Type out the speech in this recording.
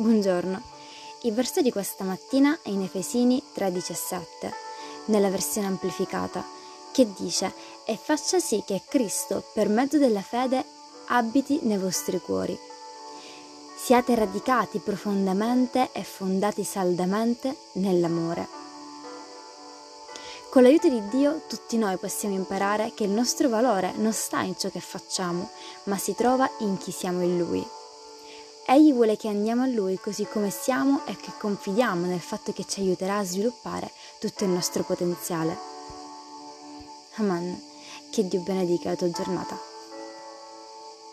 Buongiorno. Il verso di questa mattina è in Efesini 3:17, nella versione amplificata, che dice E faccia sì che Cristo, per mezzo della fede, abiti nei vostri cuori. Siate radicati profondamente e fondati saldamente nell'amore. Con l'aiuto di Dio tutti noi possiamo imparare che il nostro valore non sta in ciò che facciamo, ma si trova in chi siamo in Lui. Egli vuole che andiamo a Lui così come siamo e che confidiamo nel fatto che ci aiuterà a sviluppare tutto il nostro potenziale. Amen. Che Dio benedica la tua giornata.